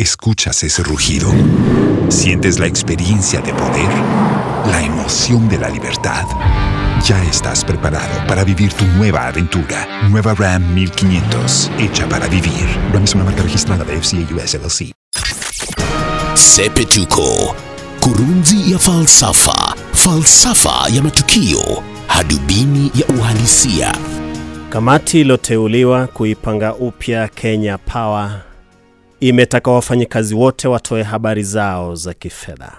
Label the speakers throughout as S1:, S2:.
S1: ¿Escuchas ese rugido? ¿Sientes la experiencia de poder? ¿La emoción de la libertad? Ya estás preparado para vivir tu nueva aventura. Nueva Ram 1500, hecha para vivir. Ram es una marca registrada de FCA US LLC.
S2: Sepetuko, kurunzi ya falsafa, falsafa ya matukio, hadubini ya uhalisia.
S3: Kamati iliyoteuliwa kuipanga upya Kenya Power imetaka wafanyikazi wote watoe habari zao za kifedha,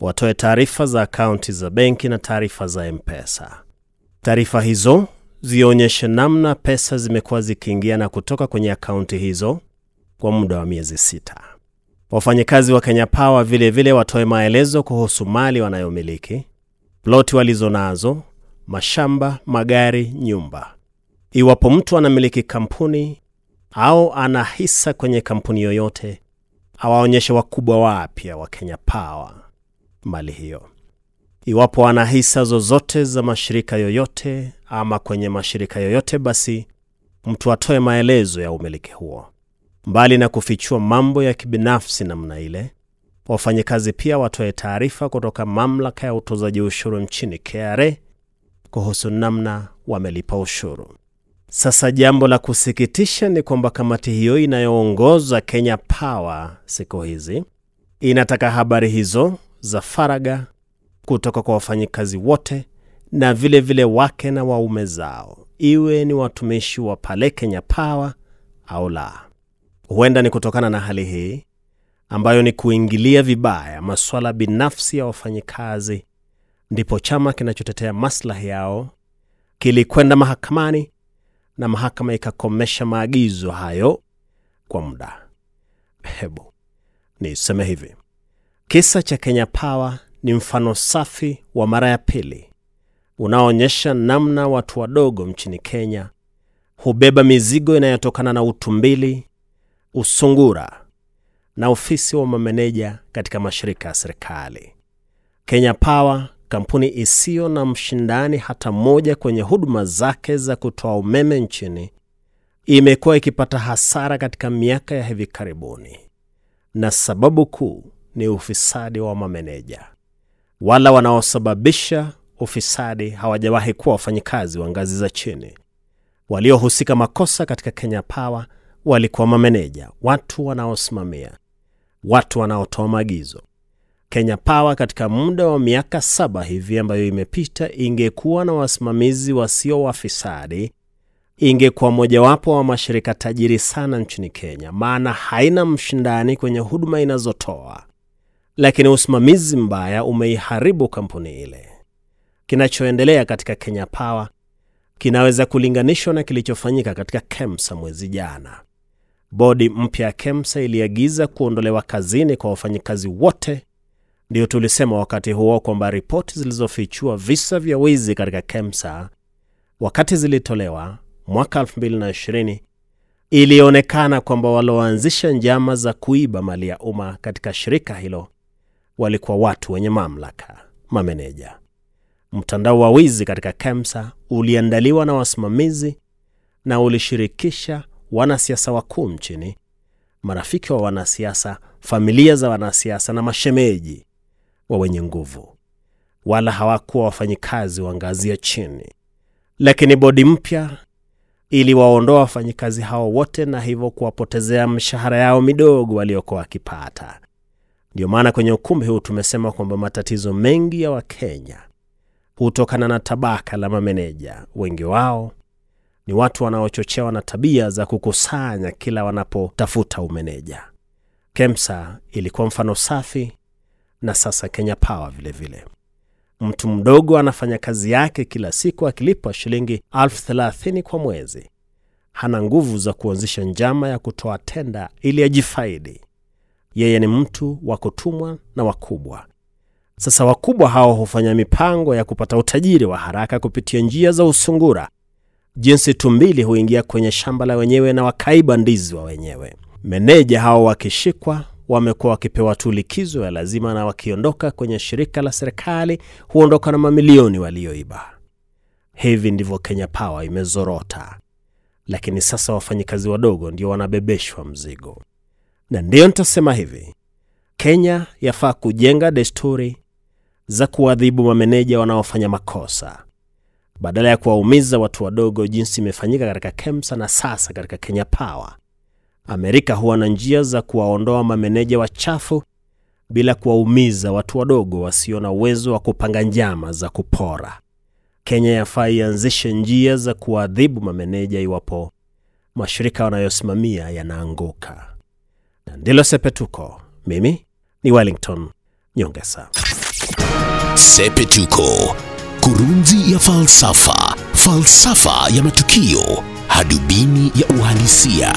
S3: watoe taarifa za akaunti za benki na taarifa za M-Pesa. Taarifa hizo zionyeshe namna pesa zimekuwa zikiingia na kutoka kwenye akaunti hizo kwa muda wa miezi sita. Wafanyikazi wa Kenya Power vile vile watoe maelezo kuhusu mali wanayomiliki, ploti walizo nazo, mashamba, magari, nyumba. Iwapo mtu anamiliki kampuni au ana hisa kwenye kampuni yoyote, awaonyeshe wakubwa wapya wa Kenya Power mali hiyo. Iwapo ana hisa zozote za mashirika yoyote ama kwenye mashirika yoyote, basi mtu atoe maelezo ya umiliki huo. Mbali na kufichua mambo ya kibinafsi namna ile, wafanyakazi pia watoe taarifa kutoka mamlaka ya utozaji ushuru nchini KRA kuhusu namna wamelipa ushuru. Sasa jambo la kusikitisha ni kwamba kamati hiyo inayoongoza Kenya Power siku hizi inataka habari hizo za faraga kutoka kwa wafanyikazi wote na vile vile wake na waume zao, iwe ni watumishi wa pale Kenya Power au la. Huenda ni kutokana na hali hii ambayo ni kuingilia vibaya masuala binafsi ya wafanyikazi, ndipo chama kinachotetea maslahi yao kilikwenda mahakamani na mahakama ikakomesha maagizo hayo kwa muda. Hebu niseme hivi, kisa cha Kenya Power ni mfano safi wa mara ya pili unaoonyesha namna watu wadogo nchini Kenya hubeba mizigo inayotokana na utumbili, usungura na ofisi wa mameneja katika mashirika ya serikali. Kenya Power, kampuni isiyo na mshindani hata mmoja kwenye huduma zake za kutoa umeme nchini, imekuwa ikipata hasara katika miaka ya hivi karibuni, na sababu kuu ni ufisadi wa mameneja. Wala wanaosababisha ufisadi hawajawahi kuwa wafanyikazi wa ngazi za chini. Waliohusika makosa katika Kenya Power walikuwa mameneja, watu wanaosimamia, watu wanaotoa maagizo. Kenya Power katika muda wa miaka saba hivi ambayo imepita, ingekuwa na wasimamizi wasio wafisadi, ingekuwa mojawapo wa mashirika tajiri sana nchini Kenya, maana haina mshindani kwenye huduma inazotoa. Lakini usimamizi mbaya umeiharibu kampuni ile. Kinachoendelea katika Kenya Power kinaweza kulinganishwa na kilichofanyika katika KEMSA mwezi jana. Bodi mpya ya KEMSA iliagiza kuondolewa kazini kwa wafanyikazi wote. Ndiyo tulisema wakati huo kwamba ripoti zilizofichua visa vya wizi katika KEMSA wakati zilitolewa mwaka 2020 ilionekana kwamba walioanzisha njama za kuiba mali ya umma katika shirika hilo walikuwa watu wenye mamlaka, mameneja. Mtandao wa wizi katika KEMSA uliandaliwa na wasimamizi na ulishirikisha wanasiasa wakuu nchini, marafiki wa wanasiasa, familia za wanasiasa na mashemeji wa wenye nguvu, wala hawakuwa wafanyikazi wa ngazi ya chini. Lakini bodi mpya iliwaondoa wafanyikazi hao wote na hivyo kuwapotezea mshahara yao midogo waliokuwa wakipata. Ndio maana kwenye ukumbi huu tumesema kwamba matatizo mengi ya Wakenya hutokana na tabaka la mameneja. Wengi wao ni watu wanaochochewa na tabia za kukusanya kila wanapotafuta umeneja. KEMSA ilikuwa mfano safi, na sasa Kenya Power vile vile. Mtu mdogo anafanya kazi yake kila siku akilipwa shilingi elfu thelathini kwa mwezi. Hana nguvu za kuanzisha njama ya kutoa tenda ili ajifaidi. Yeye ni mtu wa kutumwa na wakubwa. Sasa wakubwa hao hufanya mipango ya kupata utajiri wa haraka kupitia njia za usungura, jinsi tumbili huingia kwenye shamba la wenyewe na wakaiba ndizi wa wenyewe. Meneja hao wakishikwa, wamekuwa wakipewa tu likizo ya lazima, na wakiondoka kwenye shirika la serikali huondoka na mamilioni walioiba. Hivi ndivyo Kenya Power imezorota, lakini sasa wafanyikazi wadogo ndio wanabebeshwa mzigo. Na ndiyo nitasema hivi, Kenya yafaa kujenga desturi za kuadhibu mameneja wanaofanya makosa badala ya kuwaumiza watu wadogo jinsi imefanyika katika KEMSA na sasa katika Kenya Power. Amerika huwa na njia za kuwaondoa mameneja wachafu bila kuwaumiza watu wadogo wasio na uwezo wa kupanga njama za kupora. Kenya yafaa ianzishe njia za kuwaadhibu mameneja iwapo mashirika wanayosimamia yanaanguka. Na ndilo Sepetuko. Mimi ni Wellington Nyongesa.
S2: Sepetuko, kurunzi ya falsafa, falsafa ya matukio, hadubini ya uhalisia.